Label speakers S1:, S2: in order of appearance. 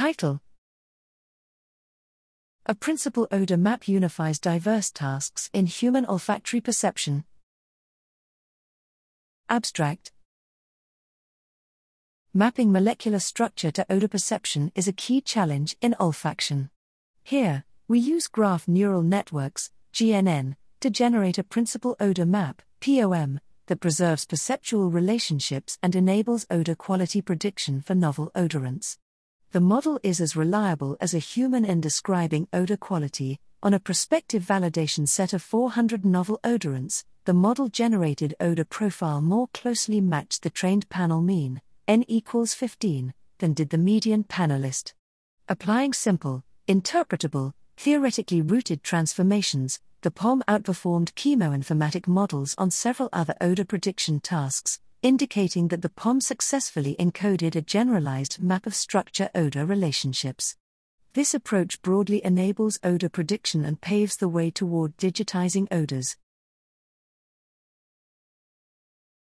S1: Title A principal odor map unifies diverse tasks in human olfactory perception. Abstract Mapping molecular structure to odor perception is a key challenge in olfaction. Here, we use graph neural networks, GNN, to generate a principal odor map, POM, that preserves perceptual relationships and enables odor quality prediction for novel odorants. The model is as reliable as a human in describing odor quality. On a prospective validation set of 400 novel odorants, the model generated odor profile more closely matched the trained panel mean, n equals 15, than did the median panelist. Applying simple, interpretable, theoretically rooted transformations, the POM outperformed chemoinformatic models on several other odor prediction tasks, indicating that the POM successfully encoded a generalized map of structure odor relationships. This approach broadly enables odor prediction and paves the way toward digitizing odors,